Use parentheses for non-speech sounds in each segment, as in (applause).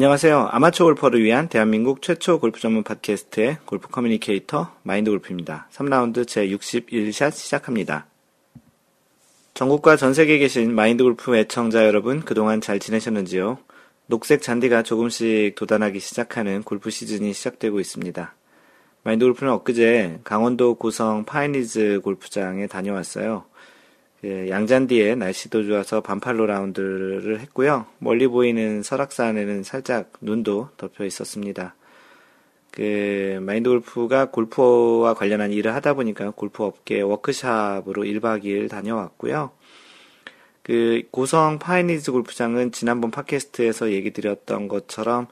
안녕하세요. 아마추어 골퍼를 위한 대한민국 최초 골프 전문 팟캐스트의 골프 communicator 마인드 골프입니다. 3라운드 제 61샷 시작합니다. 전국과 전 세계에 계신 마인드 골프 애청자 여러분 그동안 잘 지내셨는지요? 녹색 잔디가 조금씩 돋아나기 시작하는 골프 시즌이 시작되고 있습니다. 마인드 골프는 엊그제 강원도 고성 파인리즈 골프장에 다녀왔어요. 예, 양잔디에 날씨도 좋아서 반팔로 라운드를 했고요. 멀리 보이는 설악산에는 살짝 눈도 덮여 있었습니다. 그 마인드 골프가 골프와 관련한 일을 하다 보니까 골프 업계 워크샵으로 1박 2일 다녀왔고요. 그 고성 파인리즈 골프장은 지난번 팟캐스트에서 얘기 드렸던 것처럼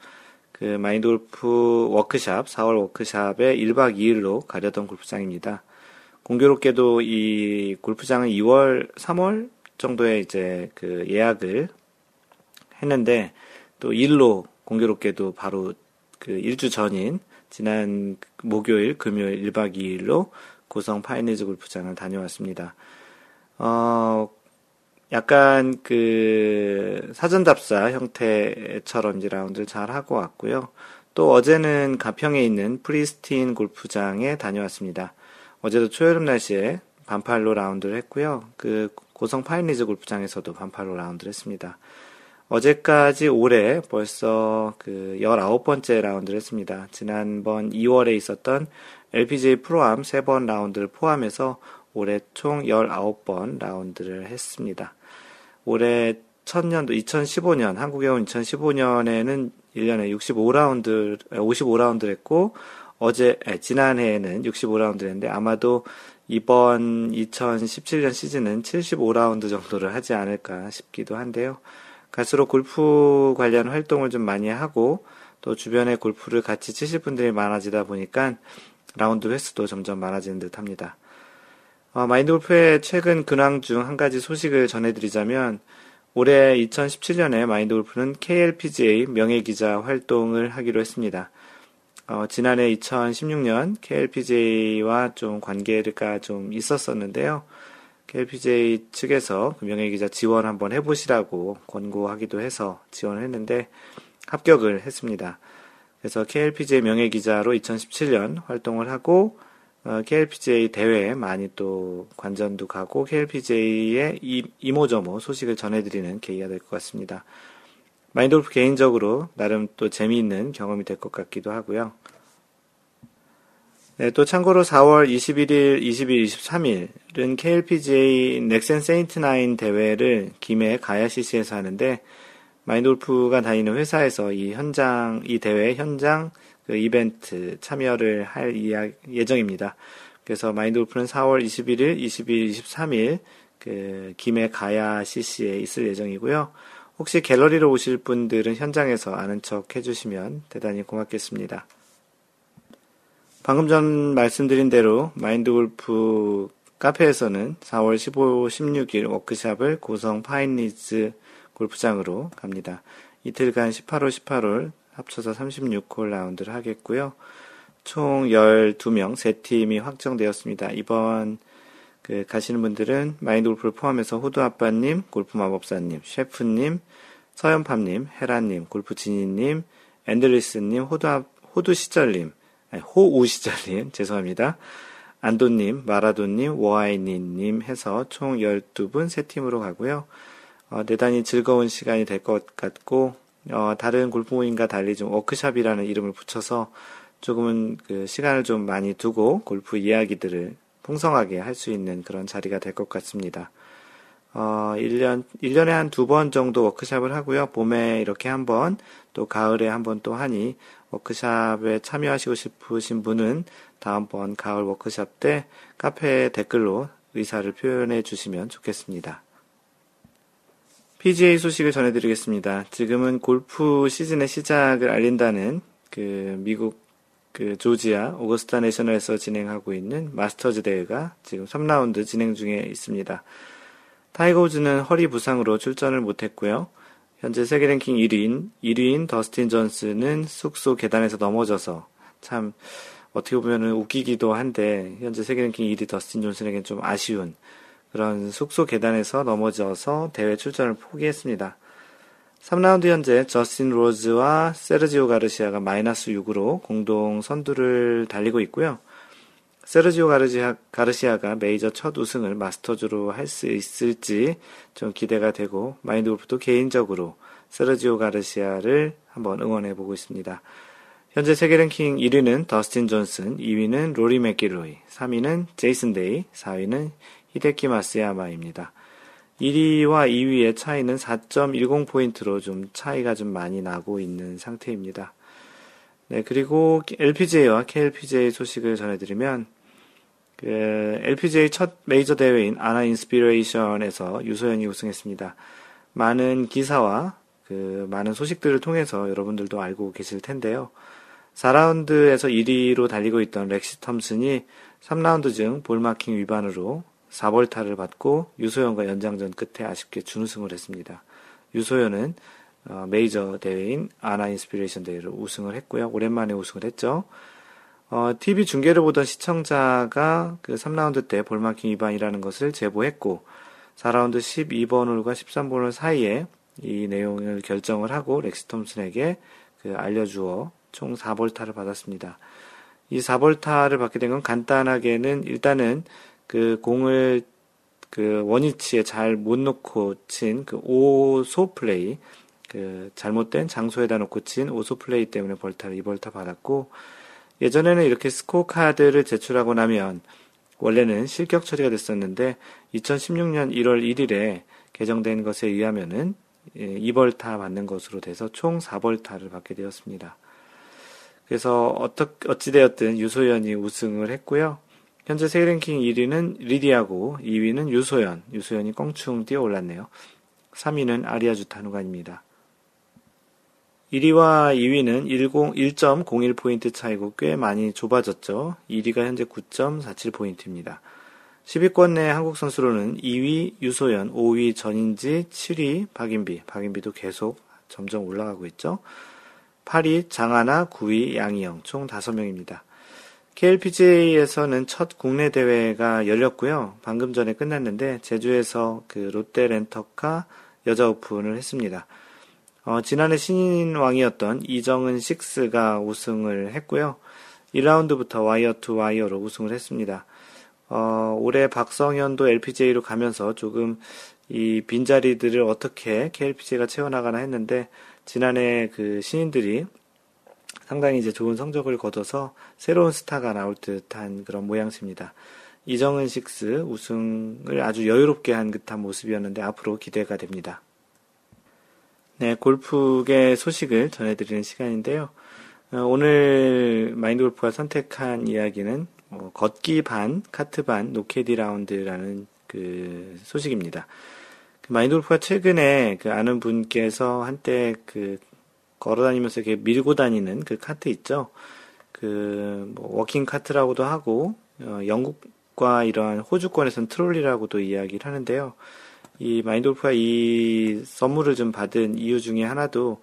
그 마인드 골프 워크샵, 4월 워크샵에 1박 2일로 가려던 골프장입니다. 공교롭게도 이 골프장은 2월, 3월 정도에 이제 그 예약을 했는데 또 일로 공교롭게도 바로 그 일주 전인 지난 목요일, 금요일 1박 2일로 고성 파인리즈 골프장을 다녀왔습니다. 어, 약간 그 사전 답사 형태처럼 이제 라운드를 잘 하고 왔고요. 또 어제는 가평에 있는 프리스틴 골프장에 다녀왔습니다. 어제도 초여름 날씨에 반팔로 라운드를 했고요. 그 고성 파인리즈 골프장에서도 반팔로 라운드를 했습니다. 어제까지 올해 벌써 그 19번째 라운드를 했습니다. 지난번 2월에 있었던 LPGA 프로암 3번 라운드를 포함해서 올해 총 19번 라운드를 했습니다. 올해 천년도 2015년 한국에 온 2015년에는 1년에 65라운드 55라운드를 했고 어제 지난해에는 65라운드 했는데 아마도 이번 2017년 시즌은 75라운드 정도를 하지 않을까 싶기도 한데요. 갈수록 골프 관련 활동을 좀 많이 하고 또 주변에 골프를 같이 치실 분들이 많아지다 보니까 라운드 횟수도 점점 많아지는 듯 합니다. 어, 마인드 골프의 최근 근황 중 한 가지 소식을 전해드리자면 올해 2017년에 마인드 골프는 KLPGA 명예기자 활동을 하기로 했습니다. 어, 지난해 2016년 KLPJ와 좀 관계가 좀 있었었는데요. KLPJ 측에서 금융회기자 지원 한번 해보시라고 권고하기도 해서 지원을 했는데 합격을 했습니다. 그래서 KLPJ 명예 기자로 2017년 활동을 하고 어, KLPJ 대회에 많이 또 관전도 가고 KLPJ의 이모저모 소식을 전해드리는 계기가 될 것 같습니다. 마인드골프 개인적으로 나름 또 재미있는 경험이 될 것 같기도 하고요. 네, 또 참고로 4월 21일, 20일, 23일은 KLPGA 넥센 세인트 나인 대회를 김해 가야CC에서 하는데 마인드골프가 다니는 회사에서 이 현장, 이 대회 현장 그 이벤트 참여를 할 예정입니다. 그래서 마인드골프는 4월 21일, 22일, 23일 그 김해 가야CC에 있을 예정이고요. 혹시 갤러리로 오실 분들은 현장에서 아는 척 해주시면 대단히 고맙겠습니다. 방금 전 말씀드린 대로 마인드 골프 카페에서는 4월 15, 16일 워크샵을 고성 파인리즈 골프장으로 갑니다. 이틀간 18홀, 18홀 합쳐서 36홀 라운드를 하겠고요. 총 12명, 3팀이 확정되었습니다. 이번 그 가시는 분들은 마인드 골프를 포함해서 호두 아빠님, 골프 마법사님, 셰프님, 서연팜님, 헤라님, 골프 지니님, 앤드리스님, 호두, 호두 시절님, 아니, 호우 시절님, (laughs) 죄송합니다. 안도님, 마라도님, 워아이니님 해서 총 12분 세 팀으로 가고요. 어, 대단히 즐거운 시간이 될 것 같고, 어, 다른 골프 모임과 달리 좀 워크샵이라는 이름을 붙여서 조금은 그 시간을 좀 많이 두고 골프 이야기들을 풍성하게 할 수 있는 그런 자리가 될 것 같습니다. 어, 1년, 1년에 한 두 번 정도 워크샵을 하고요. 봄에 이렇게 한 번, 또 가을에 한 번 또 하니, 워크샵에 참여하시고 싶으신 분은 다음번 가을 워크샵 때 카페 댓글로 의사를 표현해 주시면 좋겠습니다. PGA 소식을 전해드리겠습니다. 지금은 골프 시즌의 시작을 알린다는 그 미국 그 조지아 오거스타 내셔널에서 진행하고 있는 마스터즈 대회가 지금 3라운드 진행 중에 있습니다. 타이거 우즈는 허리 부상으로 출전을 못했고요. 현재 세계 랭킹 1위인 1위인 더스틴 존스는 숙소 계단에서 넘어져서 참 어떻게 보면은 웃기기도 한데 현재 세계 랭킹 1위 더스틴 존슨에겐 좀 아쉬운 그런 숙소 계단에서 넘어져서 대회 출전을 포기했습니다. 3라운드 현재 저스틴 로즈와 세르지오 가르시아가 마이너스 6으로 공동 선두를 달리고 있고요. 세르지오 가르시아, 가르시아 가 메이저 첫 우승을 마스터즈로 할 수 있을지 좀 기대가 되고 마인드 골프도 개인적으로 세르지오 가르시아를 한번 응원해 보고 있습니다. 현재 세계 랭킹 1위는 더스틴 존슨, 2위는 로리 맥기로이, 3위는 제이슨 데이, 4위는 히데키 마스야마입니다. 1위와 2위의 차이는 4.10포인트로 좀 차이가 좀 많이 나고 있는 상태입니다. 네, 그리고 LPGA와 KLPGA 소식을 전해드리면, 그 LPGA 첫 메이저 대회인 아나 인스피레이션에서 유소연이 우승했습니다. 많은 기사와 그 많은 소식들을 통해서 여러분들도 알고 계실 텐데요. 4라운드에서 1위로 달리고 있던 렉시 톰슨이 3라운드 중 볼마킹 위반으로 4벌타를 받고 유소연과 연장전 끝에 아쉽게 준우승을 했습니다. 유소연은 어, 메이저 대회인 아나 인스피레이션 대회를 우승을 했고요. 오랜만에 우승을 했죠. 어, TV 중계를 보던 시청자가 그 3라운드 때 ball marking 위반이라는 것을 제보했고 4라운드 12번 홀과 13번 홀 사이에 이 내용을 결정을 하고 렉시 톰슨에게 그 알려주어 총 4벌타를 받았습니다. 이 4벌타를 받게 된 건 간단하게는 일단은 그 공을 그 원위치에 잘 못 놓고 친 그 오소 플레이, 그 잘못된 장소에다 놓고 친 오소 플레이 때문에 벌타를 2벌타 받았고, 예전에는 이렇게 스코어 카드를 제출하고 나면 원래는 실격 처리가 됐었는데 2016년 1월 1일에 개정된 것에 의하면은 2벌타 예, 받는 것으로 돼서 총 4벌타를 받게 되었습니다. 그래서 어떻 어찌되었든 유소연이 우승을 했고요. 현재 세계 랭킹 1위는 리디아고 2위는 유소연, 유소연이 껑충 뛰어 올랐네요. 3위는 아리아 주타누가입니다. 1위와 2위는 1.01포인트 차이고 꽤 많이 좁아졌죠. 1위가 현재 9.47포인트입니다. 10위권 내 한국 선수로는 2위 유소연, 5위 전인지, 7위 박인비, 박인비도 계속 점점 올라가고 있죠. 8위 장하나, 9위 양희영, 총 5명입니다. KLPGA에서는 첫 국내 대회가 열렸고요. 방금 전에 끝났는데 제주에서 그 롯데 렌터카 여자 오픈을 했습니다. 어, 지난해 신인왕이었던 이정은 식스가 우승을 했고요. 1라운드부터 wire to wire로 우승을 했습니다. 어, 올해 박성현도 LPGA로 가면서 조금 이 빈자리들을 어떻게 KLPGA가 채워나가나 했는데 지난해 그 신인들이 상당히 이제 좋은 성적을 거둬서 새로운 스타가 나올 듯한 그런 모양새입니다. 이정은 식스 우승을 아주 여유롭게 한 듯한 모습이었는데 앞으로 기대가 됩니다. 네, 골프계 소식을 전해드리는 시간인데요. 어, 오늘 마인드 골프가 선택한 이야기는 어, 걷기 반, 카트 반, 노캐디 라운드라는 그 소식입니다. 마인드 골프가 최근에 그 아는 분께서 한때 그 걸어 다니면서 이렇게 밀고 다니는 그 카트 있죠. 그, 뭐, walking 카트라고도 하고, 어, 영국과 이러한 호주권에서는 트롤리라고도 이야기를 하는데요. 이 마인드 골프가 이 선물을 좀 받은 이유 중에 하나도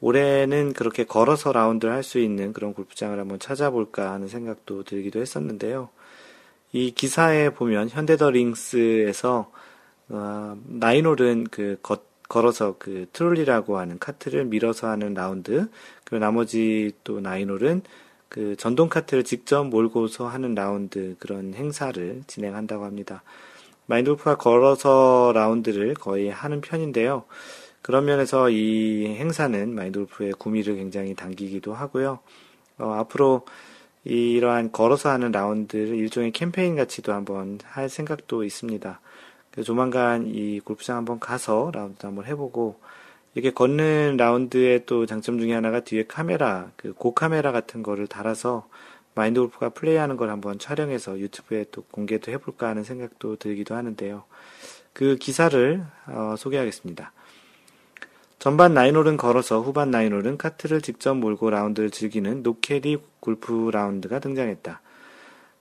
올해는 그렇게 걸어서 라운드를 할 수 있는 그런 골프장을 한번 찾아볼까 하는 생각도 들기도 했었는데요. 이 기사에 보면 현대더 링스에서 어, nine 홀은 그 거, 걸어서 그 트롤리라고 하는 카트를 밀어서 하는 라운드, 그리고 나머지 또 nine 홀은 그 전동 카트를 직접 몰고서 하는 라운드 그런 행사를 진행한다고 합니다. 마인돌프가 걸어서 라운드를 거의 하는 편인데요. 그런 면에서 이 행사는 마인돌프의 구미를 굉장히 당기기도 하고요. 어, 앞으로 이러한 걸어서 하는 라운드를 일종의 캠페인 같이도 한번 할 생각도 있습니다. 그래서 조만간 이 골프장 한번 가서 라운드 한번 해보고 이렇게 걷는 라운드의 또 장점 중에 하나가 뒤에 카메라, 그 고카메라 같은 거를 달아서 마인드 골프가 플레이하는 걸 한번 촬영해서 유튜브에 또 공개도 해볼까 하는 생각도 들기도 하는데요. 그 기사를 어, 소개하겠습니다. 전반 nine 홀은 걸어서 후반 nine 홀은 카트를 직접 몰고 라운드를 즐기는 노캐디 골프 라운드가 등장했다.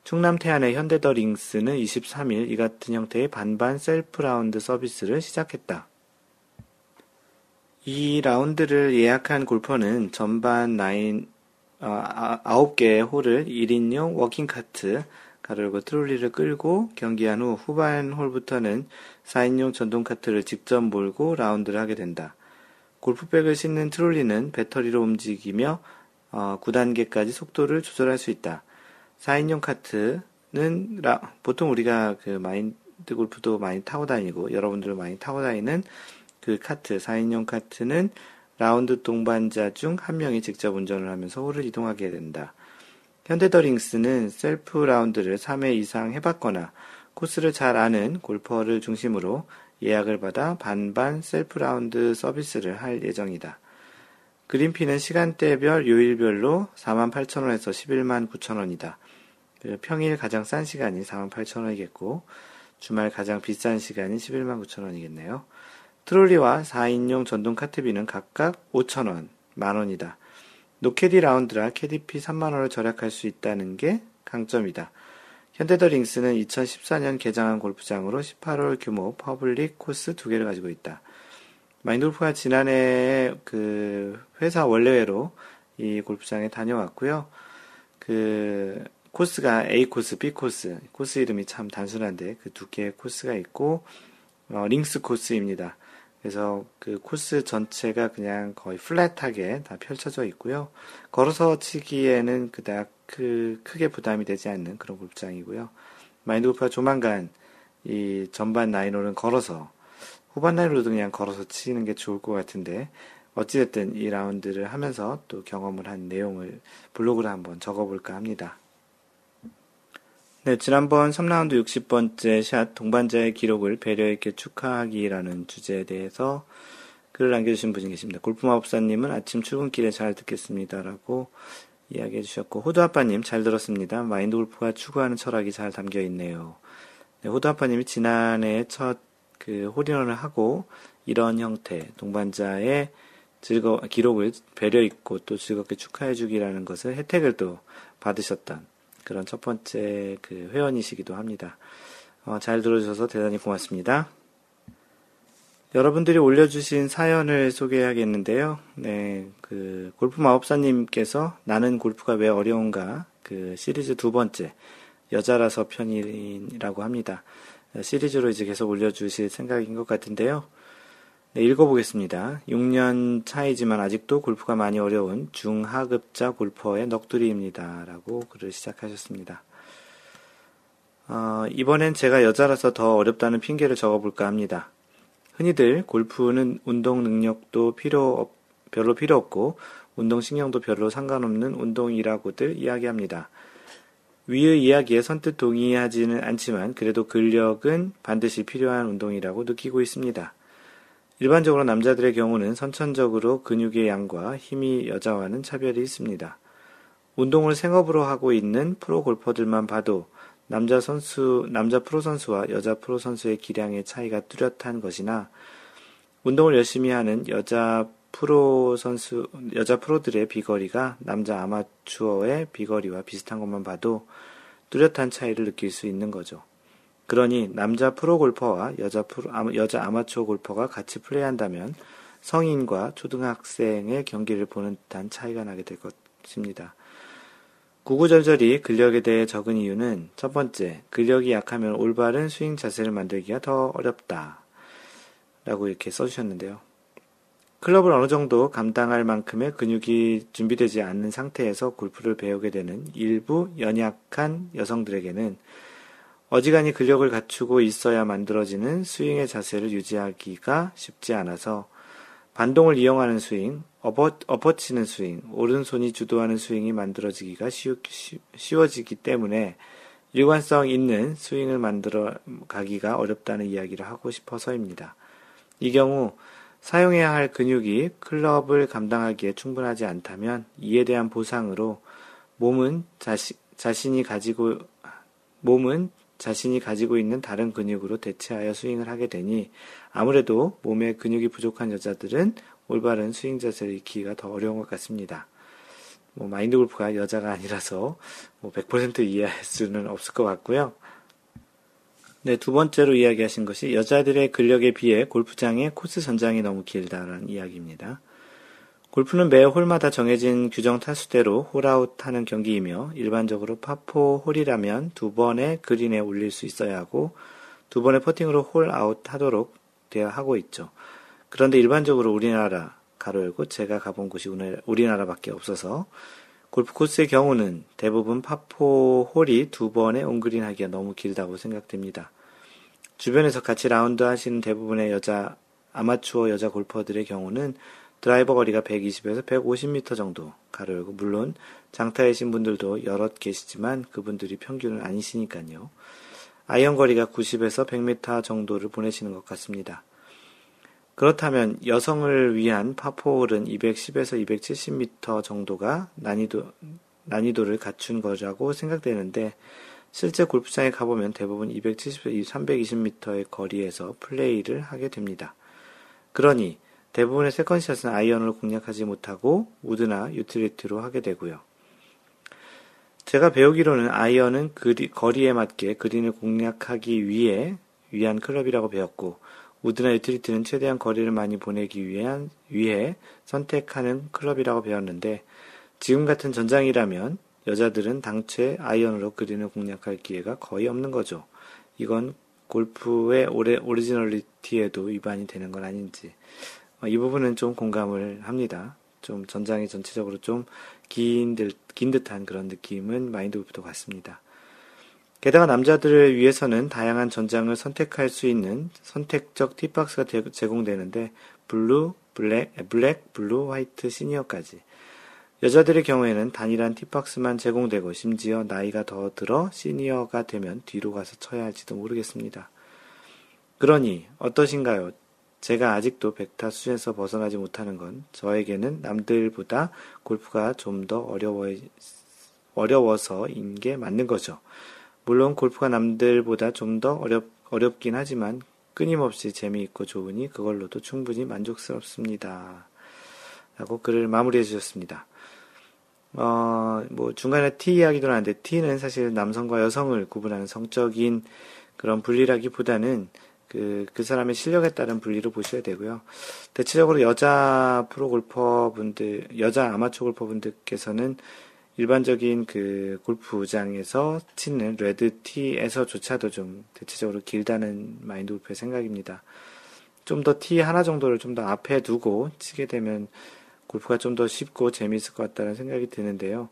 충남 태안의 현대더 링스는 23일 이 같은 형태의 반반 셀프 라운드 서비스를 시작했다. 이 라운드를 예약한 골퍼는 전반 9, 어, 9개의 홀을 1인용 walking카트, 가로 열고 트롤리를 끌고 경기한 후 후반 홀부터는 4인용 전동카트를 직접 몰고 라운드를 하게 된다. 골프백을 싣는 트롤리는 배터리로 움직이며 어, 9단계까지 속도를 조절할 수 있다. 4인용 카트는 라, 보통 우리가 그 마인드 골프도 많이 타고 다니고 여러분들도 많이 타고 다니는 그 카트, 4인용 카트는 라운드 동반자 중 한 명이 직접 운전을 하면서 홀을 이동하게 된다. 현대더링스는 셀프 라운드를 3회 이상 해봤거나 코스를 잘 아는 골퍼를 중심으로 예약을 받아 반반 셀프 라운드 서비스를 할 예정이다. 그린피는 시간대별 요일별로 48,000원에서 11만 9천원이다. 평일 가장 싼 시간이 48,000원이겠고 주말 가장 비싼 시간이 11만 9천원이겠네요. 트롤리와 4인용 전동 카트비는 각각 5,000원, 만원이다. 노캐디 라운드라 캐디피 3만원을 절약할 수 있다는 게 강점이다. 현대더링스는 2014년 개장한 골프장으로 18홀 규모 public 코스 두 개를 가지고 있다. 마인드 골프가 지난해 그 회사 월례회로 이 골프장에 다녀왔고요. 그 코스가 A 코스, B 코스, 코스 이름이 참 단순한데 그 두 개의 코스가 있고 어, links 코스입니다. 그래서 그 코스 전체가 그냥 거의 flat하게 다 펼쳐져 있고요. 걸어서 치기에는 그닥 그 크게 부담이 되지 않는 그런 골프장이고요. 마인드 골프가 조만간 이 전반 nine 홀은 걸어서 후반 nine 홀도 그냥 걸어서 치는 게 좋을 것 같은데 어찌됐든 이 라운드를 하면서 또 경험을 한 내용을 블로그로 한번 적어볼까 합니다. 네, 지난번 3라운드 60번째 샷 동반자의 기록을 배려 있게 축하하기라는 주제에 대해서 글을 남겨주신 분이 계십니다. 골프마법사님은 아침 출근길에 잘 듣겠습니다라고 이야기해 주셨고 호두아빠님 잘 들었습니다. 마인드 골프가 추구하는 철학이 잘 담겨 있네요. 네, 호두아빠님이 지난해 첫 그 홀인원을 하고 이런 형태 동반자의 즐거 기록을 배려 있고 또 즐겁게 축하해 주기라는 것을 혜택을 또 받으셨던 그런 첫 번째 그 회원이시기도 합니다. 어, 잘 들어주셔서 대단히 고맙습니다. 여러분들이 올려주신 사연을 소개해야겠는데요. 네, 그 골프 마법사님께서 나는 골프가 왜 어려운가 그 시리즈 두 번째 여자라서 편이라고 합니다. 시리즈로 이제 계속 올려주실 생각인 것 같은데요. 네, 읽어보겠습니다. 6년 차이지만 아직도 골프가 많이 어려운 중하급자 골퍼의 넋두리입니다. 라고 글을 시작하셨습니다. 어, 이번엔 제가 여자라서 더 어렵다는 핑계를 적어볼까 합니다. 흔히들 골프는 운동 능력도 필요, 별로 필요 없고 운동 신경도 별로 상관없는 운동이라고들 이야기합니다. 위의 이야기에 선뜻 동의하지는 않지만 그래도 근력은 반드시 필요한 운동이라고 느끼고 있습니다. 일반적으로 남자들의 경우는 선천적으로 근육의 양과 힘이 여자와는 차별이 있습니다. 운동을 생업으로 하고 있는 프로 골퍼들만 봐도 남자 선수, 남자 프로 선수와 여자 프로 선수의 기량의 차이가 뚜렷한 것이나 운동을 열심히 하는 여자 프로 선수, 여자 프로들의 비거리가 남자 아마추어의 비거리와 비슷한 것만 봐도 뚜렷한 차이를 느낄 수 있는 거죠. 그러니 남자 프로 골퍼와 여자 프로, 여자 아마추어 골퍼가 같이 플레이한다면 성인과 초등학생의 경기를 보는 듯한 차이가 나게 될 것입니다. 구구절절이 근력에 대해 적은 이유는 첫 번째, 근력이 약하면 올바른 스윙 자세를 만들기가 더 어렵다. 라고 이렇게 써주셨는데요. 클럽을 어느 정도 감당할 만큼의 근육이 준비되지 않는 상태에서 골프를 배우게 되는 일부 연약한 여성들에게는 어지간히 근력을 갖추고 있어야 만들어지는 스윙의 자세를 유지하기가 쉽지 않아서 반동을 이용하는 스윙, 엎어, 엎어치는 스윙, 오른손이 주도하는 스윙이 만들어지기가 쉬우, 쉬워지기 때문에 일관성 있는 스윙을 만들어 가기가 어렵다는 이야기를 하고 싶어서입니다. 이 경우 사용해야 할 근육이 클럽을 감당하기에 충분하지 않다면 이에 대한 보상으로 몸은 자시, 자신이 가지고 몸은 자신이 가지고 있는 다른 근육으로 대체하여 스윙을 하게 되니 아무래도 몸에 근육이 부족한 여자들은 올바른 스윙 자세를 익히기가 더 어려운 것 같습니다. 뭐 마인드 골프가 여자가 아니라서 뭐 100% 이해할 수는 없을 것 같고요. 네, 두 번째로 이야기하신 것이 여자들의 근력에 비해 골프장의 코스 전장이 너무 길다라는 이야기입니다. 골프는 매 홀마다 정해진 규정 타수대로 홀아웃 하는 경기이며 일반적으로 파포 홀이라면 두 번의 그린에 올릴 수 있어야 하고 두 번의 퍼팅으로 홀아웃 하도록 되어 하고 있죠. 그런데 일반적으로 우리나라 가로 열고 제가 가본 곳이 우리나라밖에 없어서 골프 코스의 경우는 대부분 파포 홀이 두 번의 on green 하기가 너무 길다고 생각됩니다. 주변에서 같이 라운드 하시는 대부분의 여자 아마추어 여자 골퍼들의 경우는 드라이버 거리가 120에서 150m 정도 가로 열고 물론 장타이신 분들도 여럿 계시지만 그분들이 평균은 아니시니까요. 아이언 거리가 90에서 100m 정도를 보내시는 것 같습니다. 그렇다면 여성을 위한 파포홀은 210에서 270m 정도가 난이도, 난이도를 갖춘 거라고 생각되는데 실제 골프장에 가보면 대부분 270에서 320m의 거리에서 플레이를 하게 됩니다. 그러니 대부분의 세컨샷은 아이언으로 공략하지 못하고 우드나 유틸리티로 하게 되고요. 제가 배우기로는 아이언은 그리, 거리에 맞게 그린을 공략하기 위해 위한 클럽이라고 배웠고 우드나 유틸리티는 최대한 거리를 많이 보내기 위한 위해 선택하는 클럽이라고 배웠는데 지금 같은 전장이라면 여자들은 당최 아이언으로 그린을 공략할 기회가 거의 없는 거죠. 이건 골프의 오레, 오리지널리티에도 위반이 되는 건 아닌지 어, 이 부분은 좀 공감을 합니다. 좀 전장이 전체적으로 좀 긴, 긴 듯한 그런 느낌은 마인드 골프도 같습니다. 게다가 남자들을 위해서는 다양한 전장을 선택할 수 있는 선택적 티박스가 제공되는데 블루, 블랙, 블랙, 블루, 화이트, 시니어까지. 여자들의 경우에는 단일한 티박스만 제공되고 심지어 나이가 더 들어 시니어가 되면 뒤로 가서 쳐야 할지도 모르겠습니다. 그러니 어떠신가요? 제가 아직도 백타 수준에서 벗어나지 못하는 건 저에게는 남들보다 골프가 좀 더 어려워, 어려워서인 게 맞는 거죠. 물론 골프가 남들보다 좀 더 어렵, 어렵긴 하지만 끊임없이 재미있고 좋으니 그걸로도 충분히 만족스럽습니다. 라고 글을 마무리해 주셨습니다. 어, 뭐 중간에 T 이야기도 나는데 T는 사실 남성과 여성을 구분하는 성적인 그런 분리라기보다는 그, 그 사람의 실력에 따른 분리로 보셔야 되고요. 대체적으로 여자 프로 골퍼 분들, 여자 아마추어 골퍼 분들께서는 일반적인 그 골프장에서 치는 레드티에서조차도 좀 대체적으로 길다는 마인드 골프의 생각입니다. 좀 더 티 하나 정도를 좀 더 앞에 두고 치게 되면 골프가 좀 더 쉽고 재미있을 것 같다는 생각이 드는데요.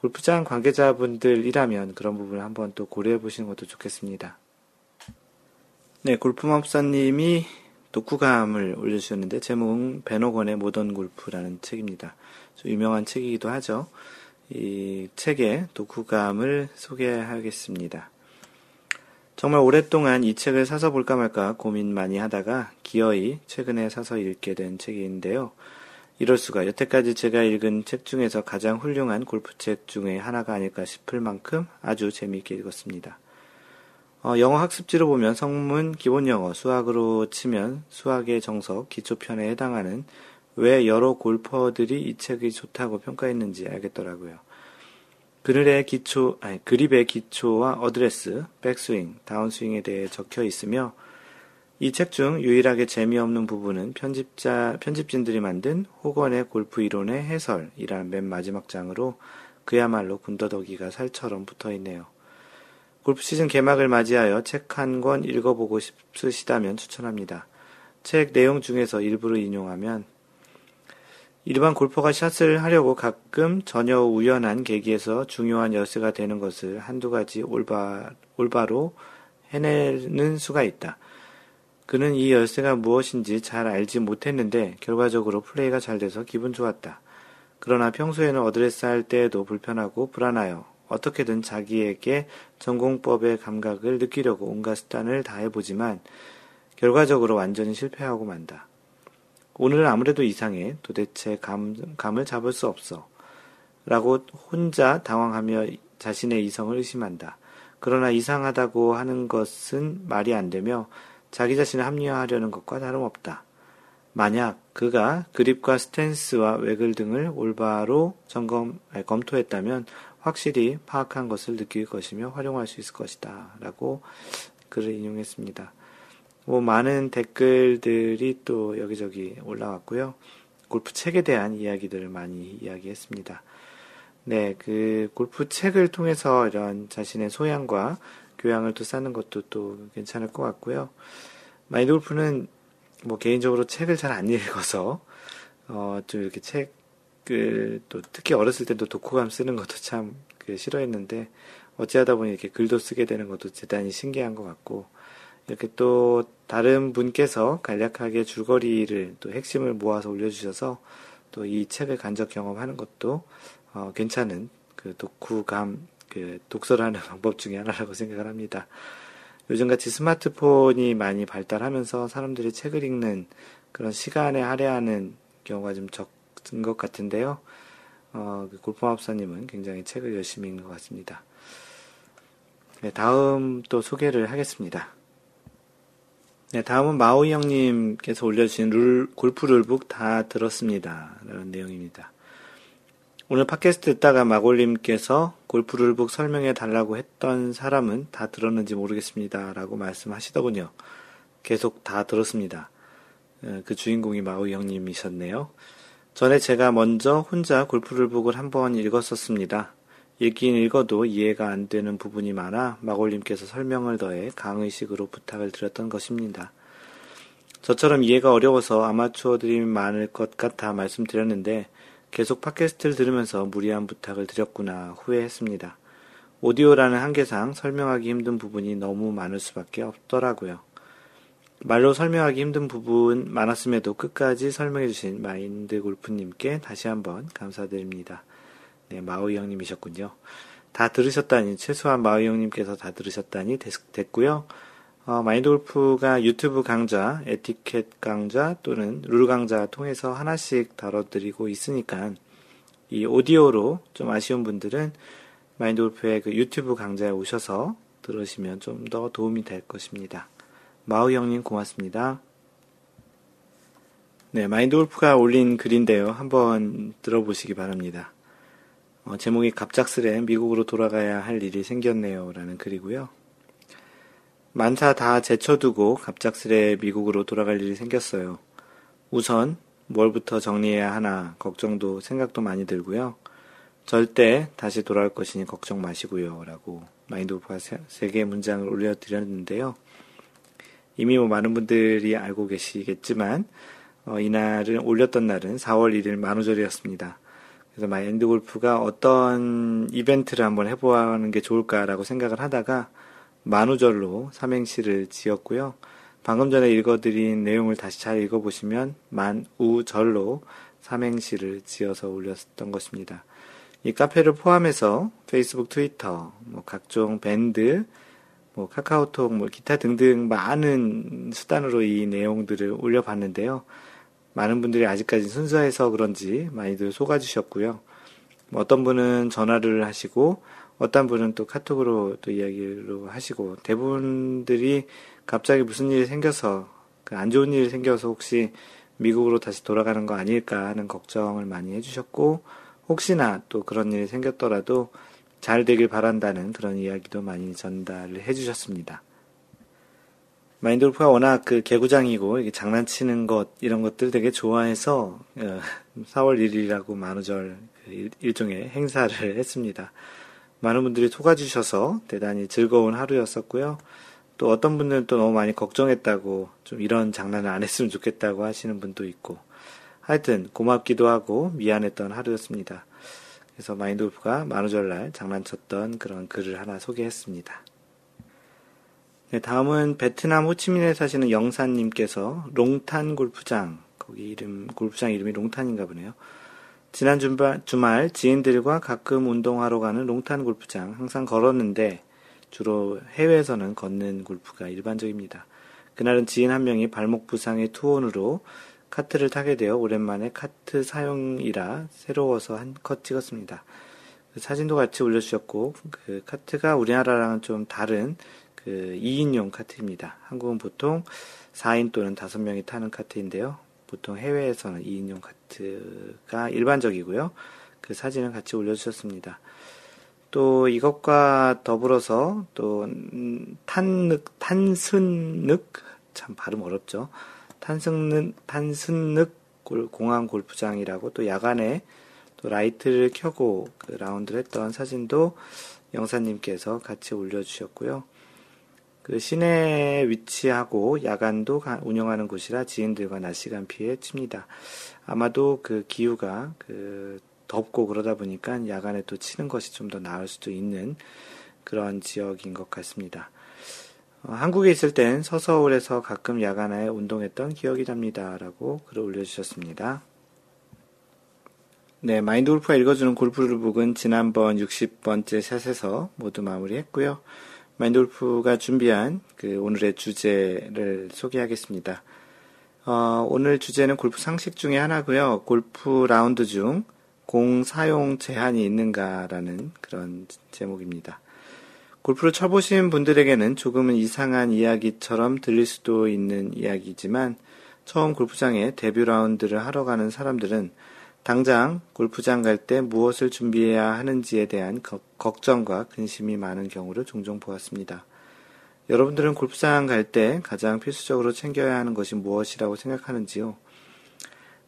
골프장 관계자분들이라면 그런 부분을 한번 또 고려해 보시는 것도 좋겠습니다. 네, 골프마법사님이 독후감을 올려주셨는데 제목은 베노건의 모던 골프라는 책입니다. 유명한 책이기도 하죠. 이 책의 독후감을 소개하겠습니다. 정말 오랫동안 이 책을 사서 볼까 말까 고민 많이 하다가 기어이 최근에 사서 읽게 된 책인데요. 이럴 수가 여태까지 제가 읽은 책 중에서 가장 훌륭한 골프책 중에 하나가 아닐까 싶을 만큼 아주 재미있게 읽었습니다. 어, 영어 학습지로 보면 성문, 기본 영어, 수학으로 치면 수학의 정석, 기초편에 해당하는 왜 여러 골퍼들이 이 책이 좋다고 평가했는지 알겠더라고요. 그늘의 기초, 아니, 그립의 기초와 어드레스, 백스윙, 다운스윙에 대해 적혀 있으며 이 책 중 유일하게 재미없는 부분은 편집자, 편집진들이 만든 호건의 골프 이론의 해설이라는 맨 마지막 장으로 그야말로 군더더기가 살처럼 붙어 있네요. 골프 시즌 개막을 맞이하여 책 한 권 읽어보고 싶으시다면 추천합니다. 책 내용 중에서 일부를 인용하면 일반 골퍼가 샷을 하려고 가끔 전혀 우연한 계기에서 중요한 열쇠가 되는 것을 한두 가지 올바, 올바로 해내는 수가 있다. 그는 이 열쇠가 무엇인지 잘 알지 못했는데 결과적으로 플레이가 잘 돼서 기분 좋았다. 그러나 평소에는 어드레스 할 때에도 불편하고 불안하여 어떻게든 자기에게 정공법의 감각을 느끼려고 온갖 수단을 다해보지만 결과적으로 완전히 실패하고 만다. 오늘은 아무래도 이상해. 도대체 감, 감을 잡을 수 없어. 라고 혼자 당황하며 자신의 이성을 의심한다. 그러나 이상하다고 하는 것은 말이 안 되며 자기 자신을 합리화하려는 것과 다름없다. 만약 그가 그립과 스탠스와 외글 등을 올바로 점검, 검토했다면 확실히 파악한 것을 느낄 것이며 활용할 수 있을 것이다. 라고 글을 인용했습니다. 뭐 많은 댓글들이 또 여기저기 올라왔고요. 골프 책에 대한 이야기들을 많이 이야기했습니다. 네, 그 골프 책을 통해서 이런 자신의 소양과 교양을 또 쌓는 것도 또 괜찮을 것 같고요. 마인드 골프는 뭐 개인적으로 책을 잘 안 읽어서 어, 좀 이렇게 책 을또 특히 어렸을 때도 독후감 쓰는 것도 참 그 싫어했는데 어찌하다 보니 이렇게 글도 쓰게 되는 것도 대단히 신기한 것 같고 이렇게 또 다른 분께서 간략하게 줄거리를 또 핵심을 모아서 올려주셔서 또 이 책을 간접 경험하는 것도 어, 괜찮은 그 독후감 그 독서를 하는 (laughs) 방법 중에 하나라고 생각을 합니다. 요즘같이 스마트폰이 많이 발달하면서 사람들이 책을 읽는 그런 시간에 할애하는 경우가 좀 적 은것 같은데요. 어, 그 골프마법사님은 굉장히 책을 열심히 읽는 것 같습니다. 네, 다음 또 소개를 하겠습니다. 네, 다음은 마오이 형님께서 올려주신 룰, 골프 룰북 다 들었습니다. 라는 내용입니다. 오늘 팟캐스트 듣다가 마골님께서 골프 룰북 설명해 달라고 했던 사람은 다 들었는지 모르겠습니다. 라고 말씀하시더군요. 계속 다 들었습니다. 어, 그 주인공이 마우 형님이셨네요. 전에 제가 먼저 혼자 골프 룰북을 한번 읽었었습니다. 읽긴 읽어도 이해가 안 되는 부분이 많아 마골님께서 설명을 더해 강의식으로 부탁을 드렸던 것입니다. 저처럼 이해가 어려워서 아마추어들이 많을 것 같아 말씀드렸는데 계속 팟캐스트를 들으면서 무리한 부탁을 드렸구나 후회했습니다. 오디오라는 한계상 설명하기 힘든 부분이 너무 많을 수밖에 없더라고요. 말로 설명하기 힘든 부분 많았음에도 끝까지 설명해주신 마인드 골프님께 다시 한번 감사드립니다. 네, 마오이 형님이셨군요. 다 들으셨다니, 최소한 마오이 형님께서 다 들으셨다니 됐, 고요 어, 마인드 골프가 유튜브 강좌, 에티켓 강좌 또는 룰 강좌 통해서 하나씩 다뤄드리고 있으니까 이 오디오로 좀 아쉬운 분들은 마인드 골프의 그 유튜브 강좌에 오셔서 들으시면 좀 더 도움이 될 것입니다. 마우 형님 고맙습니다. 네, 마인드 골프가 올린 글인데요. 한번 들어보시기 바랍니다. 어, 제목이 갑작스레 미국으로 돌아가야 할 일이 생겼네요. 라는 글이고요. 만사 다 제쳐두고 갑작스레 미국으로 돌아갈 일이 생겼어요. 우선 뭘부터 정리해야 하나 걱정도 생각도 많이 들고요. 절대 다시 돌아올 것이니 걱정 마시고요. 라고 마인드 오프가 세 개의 문장을 올려드렸는데요. 이미 뭐 많은 분들이 알고 계시겠지만 어, 이날을 올렸던 날은 4월 1일 만우절이었습니다. 그래서 마인드 골프가 어떤 이벤트를 한번 해보는 게 좋을까라고 생각을 하다가 만우절로 삼행시를 지었고요. 방금 전에 읽어드린 내용을 다시 잘 읽어보시면 만우절로 삼행시를 지어서 올렸던 것입니다. 이 카페를 포함해서 페이스북, 트위터, 뭐 각종 밴드, 뭐 카카오톡, 뭐 기타 등등 많은 수단으로 이 내용들을 올려봤는데요. 많은 분들이 아직까지 순수해서 그런지 많이들 속아주셨고요. 뭐 어떤 분은 전화를 하시고 어떤 분은 또 카톡으로 또 이야기로 하시고 대부분들이 갑자기 무슨 일이 생겨서 그 안 좋은 일이 생겨서 혹시 미국으로 다시 돌아가는 거 아닐까 하는 걱정을 많이 해주셨고 혹시나 또 그런 일이 생겼더라도 잘 되길 바란다는 그런 이야기도 많이 전달을 해주셨습니다. 마인드골프가 워낙 그 개구장이고 이게 장난치는 것 이런 것들 되게 좋아해서 4월 어, 1일이라고 만우절 그 일종의 행사를 (laughs) 했습니다. 많은 분들이 속아주셔서 대단히 즐거운 하루였었고요. 또 어떤 분들은 또 너무 많이 걱정했다고 좀 이런 장난을 안 했으면 좋겠다고 하시는 분도 있고 하여튼 고맙기도 하고 미안했던 하루였습니다. 그래서 마인드골프가 만우절날 장난쳤던 그런 글을 하나 소개했습니다. 네, 다음은 베트남 호치민에 사시는 영사님께서 롱탄 골프장 거기 이름 골프장 이름이 롱탄인가 보네요. 지난 주말, 주말 지인들과 가끔 운동하러 가는 롱탄 골프장 항상 걸었는데 주로 해외에서는 걷는 골프가 일반적입니다. 그날은 지인 한 명이 발목 부상의 투혼으로 카트를 타게 되어 오랜만에 카트 사용이라 새로워서 한 컷 찍었습니다. 그 사진도 같이 올려주셨고 그 카트가 우리나라랑은 좀 다른 그 2인용 카트입니다. 한국은 보통 4인 또는 5명이 타는 카트인데요. 보통 해외에서는 2인용 카트가 일반적이고요. 그 사진을 같이 올려주셨습니다. 또 이것과 더불어서 또 탄늑, 탄순늑, 참 발음 어렵죠. 탄승늑, 탄순늑 공항 골프장이라고 또 야간에 또 라이트를 켜고 그 라운드를 했던 사진도 영사님께서 같이 올려주셨고요. 그 시내에 위치하고 야간도 운영하는 곳이라 지인들과 낮 시간 피해 칩니다. 아마도 그 기후가 그 덥고 그러다 보니까 야간에 또 치는 것이 좀 더 나을 수도 있는 그런 지역인 것 같습니다. 어, 한국에 있을 땐 서서울에서 가끔 야간에 운동했던 기억이 납니다. 라고 글을 올려주셨습니다. 네, 마인드 골프가 읽어주는 골프룰북은 지난번 60번째 샷에서 모두 마무리했고요. 마인드 골프가 준비한 그 오늘의 주제를 소개하겠습니다. 어, 오늘 주제는 골프 상식 중에 하나고요. 골프 라운드 중 공 사용 제한이 있는가라는 그런 제목입니다. 골프를 쳐보신 분들에게는 조금은 이상한 이야기처럼 들릴 수도 있는 이야기지만 처음 골프장에 데뷔 라운드를 하러 가는 사람들은 당장 골프장 갈 때 무엇을 준비해야 하는지에 대한 거, 걱정과 근심이 많은 경우를 종종 보았습니다. 여러분들은 골프장 갈 때 가장 필수적으로 챙겨야 하는 것이 무엇이라고 생각하는지요?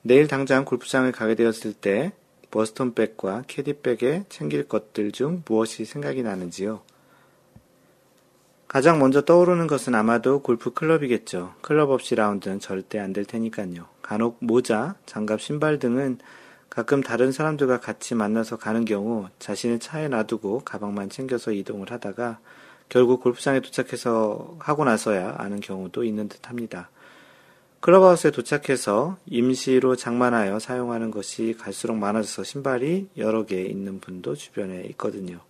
내일 당장 골프장을 가게 되었을 때 버스턴백과 캐디백에 챙길 것들 중 무엇이 생각이 나는지요? 가장 먼저 떠오르는 것은 아마도 골프 클럽이겠죠. 클럽 없이 라운드는 절대 안 될 테니까요. 간혹 모자, 장갑, 신발 등은 가끔 다른 사람들과 같이 만나서 가는 경우 자신의 차에 놔두고 가방만 챙겨서 이동을 하다가 결국 골프장에 도착해서 하고 나서야 아는 경우도 있는 듯 합니다. 클럽하우스에 도착해서 임시로 장만하여 사용하는 것이 갈수록 많아져서 신발이 여러 개 있는 분도 주변에 있거든요.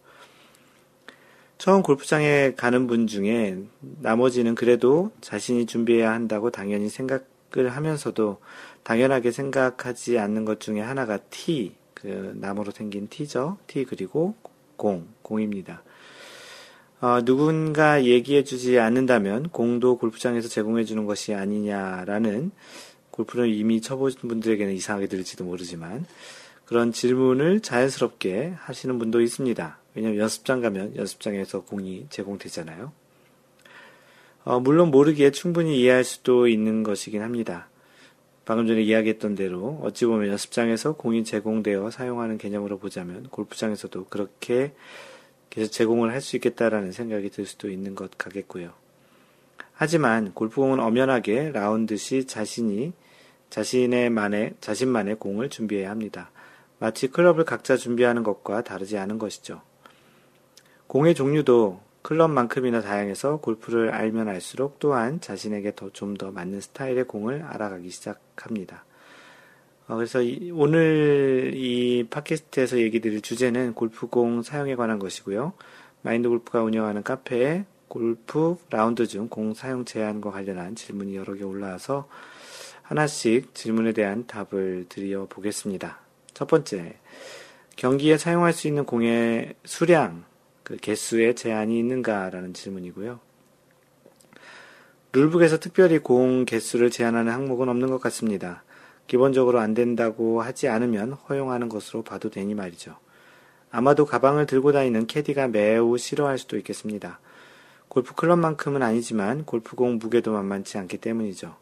처음 골프장에 가는 분 중에 나머지는 그래도 자신이 준비해야 한다고 당연히 생각을 하면서도 당연하게 생각하지 않는 것 중에 하나가 티, 그 나무로 생긴 티죠. 티 그리고 공, 공입니다. 어, 누군가 얘기해주지 않는다면 공도 골프장에서 제공해주는 것이 아니냐라는 골프를 이미 쳐보신 분들에게는 이상하게 들을지도 모르지만 그런 질문을 자연스럽게 하시는 분도 있습니다. 왜냐하면 연습장 가면 연습장에서 공이 제공되잖아요. 어, 물론 모르기에 충분히 이해할 수도 있는 것이긴 합니다. 방금 전에 이야기했던 대로 어찌 보면 연습장에서 공이 제공되어 사용하는 개념으로 보자면 골프장에서도 그렇게 계속 제공을 할 수 있겠다라는 생각이 들 수도 있는 것 같겠고요. 하지만 골프공은 엄연하게 라운드 시 자신이 자신의 만의, 자신만의 공을 준비해야 합니다. 마치 클럽을 각자 준비하는 것과 다르지 않은 것이죠. 공의 종류도 클럽만큼이나 다양해서 골프를 알면 알수록 또한 자신에게 더좀더 맞는 스타일의 공을 알아가기 시작합니다. 어, 그래서 이, 오늘 이 팟캐스트에서 얘기 드릴 주제는 골프공 사용에 관한 것이고요. 마인드 골프가 운영하는 카페에 골프 라운드 중 공 사용 제한과 관련한 질문이 여러 개 올라와서 하나씩 질문에 대한 답을 드려 보겠습니다. 첫 번째, 경기에 사용할 수 있는 공의 수량, 그 개수에 제한이 있는가라는 질문이고요. 룰북에서 특별히 공 개수를 제한하는 항목은 없는 것 같습니다. 기본적으로 안 된다고 하지 않으면 허용하는 것으로 봐도 되니 말이죠. 아마도 가방을 들고 다니는 캐디가 매우 싫어할 수도 있겠습니다. 골프 클럽만큼은 아니지만 골프공 무게도 만만치 않기 때문이죠.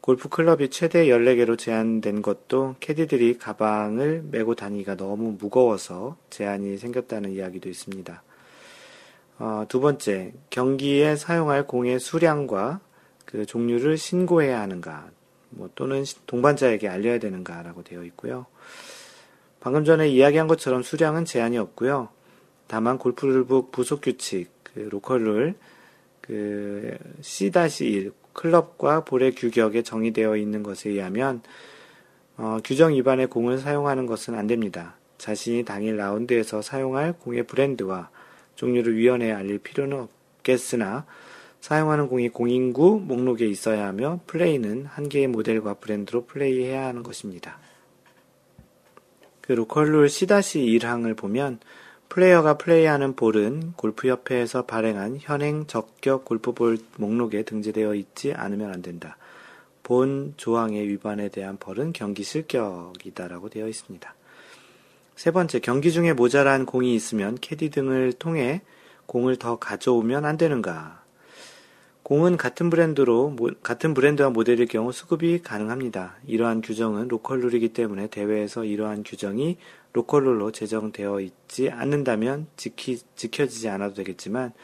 골프 클럽이 최대 14개로 제한된 것도 캐디들이 가방을 메고 다니기가 너무 무거워서 제한이 생겼다는 이야기도 있습니다. 어, 두 번째, 경기에 사용할 공의 수량과 그 종류를 신고해야 하는가, 뭐 또는 동반자에게 알려야 되는가라고 되어 있고요. 방금 전에 이야기한 것처럼 수량은 제한이 없고요. 다만 골프룰북 부속 규칙, 그 로컬룰 그 C-1 클럽과 볼의 규격에 정의되어 있는 것에 의하면 어, 규정 위반의 공을 사용하는 것은 안 됩니다. 자신이 당일 라운드에서 사용할 공의 브랜드와 종류를 위원회에 알릴 필요는 없겠으나 사용하는 공이 공인구 목록에 있어야 하며 플레이는 한 개의 모델과 브랜드로 플레이해야 하는 것입니다. 그 로컬룰 C-1항을 보면 플레이어가 플레이하는 볼은 골프협회에서 발행한 현행 적격 골프볼 목록에 등재되어 있지 않으면 안 된다. 본 조항의 위반에 대한 벌은 경기 실격이다라고 되어 있습니다. 세 번째, 경기 중에 모자란 공이 있으면 캐디 등을 통해 공을 더 가져오면 안 되는가? 공은 같은 브랜드로, 같은 브랜드와 모델일 경우 수급이 가능합니다. 이러한 규정은 로컬룰이기 때문에 대회에서 이러한 규정이 로컬룰로 제정되어 있지 않는다면 지키, 지켜지지 않아도 되겠지만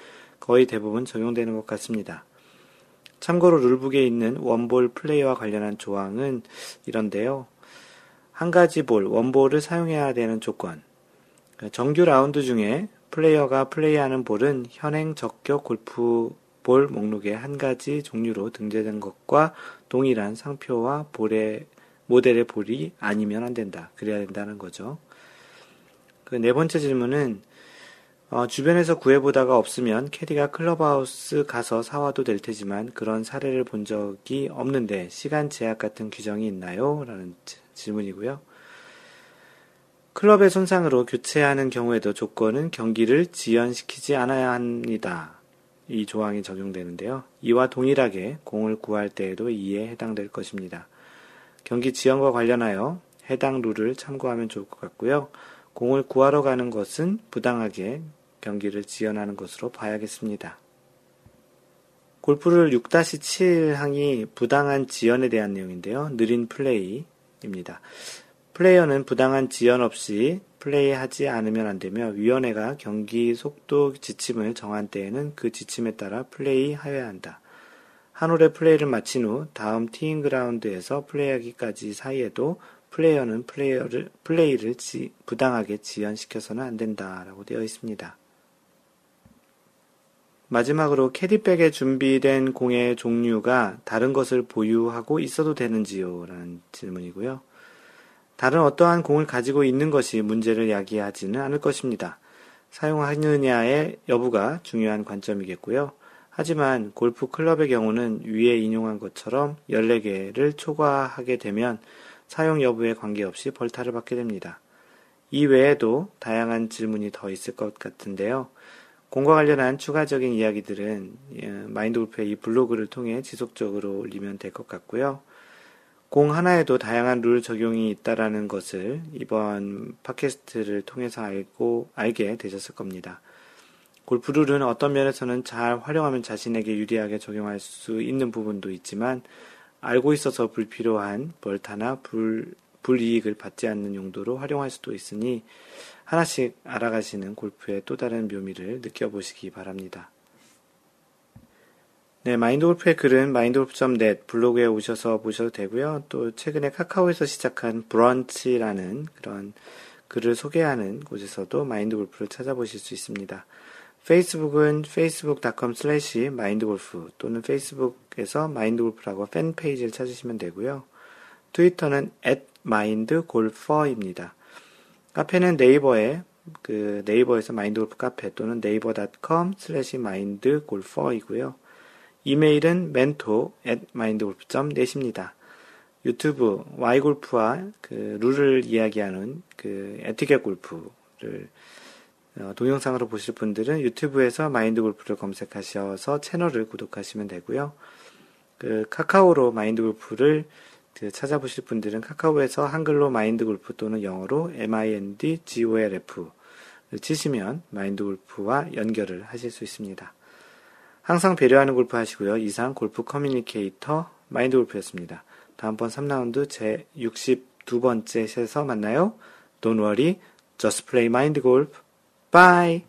거의 대부분 적용되는 것 같습니다. 참고로 룰북에 있는 원볼 플레이와 관련한 조항은 이런데요. 한 가지 볼, 원볼을 사용해야 되는 조건. 정규 라운드 중에 플레이어가 플레이하는 볼은 현행 적격 골프 볼 목록의 한 가지 종류로 등재된 것과 동일한 상표와 볼의 모델의 볼이 아니면 안 된다. 그래야 된다는 거죠. 그 네 번째 질문은 어, 주변에서 구해보다가 없으면 캐디가 클럽하우스 가서 사와도 될 테지만 그런 사례를 본 적이 없는데 시간 제약 같은 규정이 있나요? 라는 질문이고요. 클럽의 손상으로 교체하는 경우에도 조건은 경기를 지연시키지 않아야 합니다. 이 조항이 적용되는데요. 이와 동일하게 공을 구할 때에도 이에 해당될 것입니다. 경기 지연과 관련하여 해당 룰을 참고하면 좋을 것 같고요. 공을 구하러 가는 것은 부당하게 경기를 지연하는 것으로 봐야겠습니다. 골프를 6-7 항이 부당한 지연에 대한 내용인데요. 느린 플레이입니다. 플레이어는 부당한 지연 없이 플레이하지 않으면 안 되며 위원회가 경기 속도 지침을 정한 때에는 그 지침에 따라 플레이하여야 한다. 한 홀의 플레이를 마친 후 다음 티잉 그라운드에서 플레이하기까지 사이에도 플레이어는 플레이어를, 플레이를 지, 부당하게 지연시켜서는 안 된다라고 되어 있습니다. 마지막으로 캐디백에 준비된 공의 종류가 다른 것을 보유하고 있어도 되는지요? 라는 질문이고요. 다른 어떠한 공을 가지고 있는 것이 문제를 야기하지는 않을 것입니다. 사용하느냐의 여부가 중요한 관점이겠고요. 하지만 골프 클럽의 경우는 위에 인용한 것처럼 14개를 초과하게 되면 사용 여부에 관계없이 벌타를 받게 됩니다. 이 외에도 다양한 질문이 더 있을 것 같은데요. 공과 관련한 추가적인 이야기들은 예, 마인드 골프의 이 블로그를 통해 지속적으로 올리면 될 것 같고요. 공 하나에도 다양한 룰 적용이 있다라는 것을 이번 팟캐스트를 통해서 알고 알게 되셨을 겁니다. 골프 룰은 어떤 면에서는 잘 활용하면 자신에게 유리하게 적용할 수 있는 부분도 있지만 알고 있어서 불필요한 벌타나 불, 불이익을 받지 않는 용도로 활용할 수도 있으니 하나씩 알아가시는 골프의 또 다른 묘미를 느껴보시기 바랍니다. 네, 마인드 골프의 글은 마인드골프.net 블로그에 오셔서 보셔도 되고요. 또 최근에 카카오에서 시작한 브런치라는 그런 글을 소개하는 곳에서도 마인드 골프를 찾아보실 수 있습니다. 페이스북은 facebook.com slash mindgolf 또는 페이스북에서 마인드골프라고 팬페이지를 찾으시면 되고요. 트위터는 at mindgolfer입니다. 카페는 네이버에 그 네이버에서 마인드골프 카페 또는 네이버.com slash mindgolfer이고요. 이메일은 mentor at mindgolf.net입니다. 유튜브 Y골프와 그 룰을 이야기하는 그 에티켓 골프를 어, 동영상으로 보실 분들은 유튜브에서 마인드 골프를 검색하셔서 채널을 구독하시면 되고요. 그 카카오로 마인드 골프를 그 찾아보실 분들은 카카오에서 한글로 마인드 골프 또는 영어로 mindgolf를 치시면 마인드 골프와 연결을 하실 수 있습니다. 항상 배려하는 골프 하시고요. 이상 골프 커뮤니케이터 마인드 골프였습니다. 다음번 3라운드 제 62번째 셋에서 만나요. Don't worry, just play mind golf. Bye!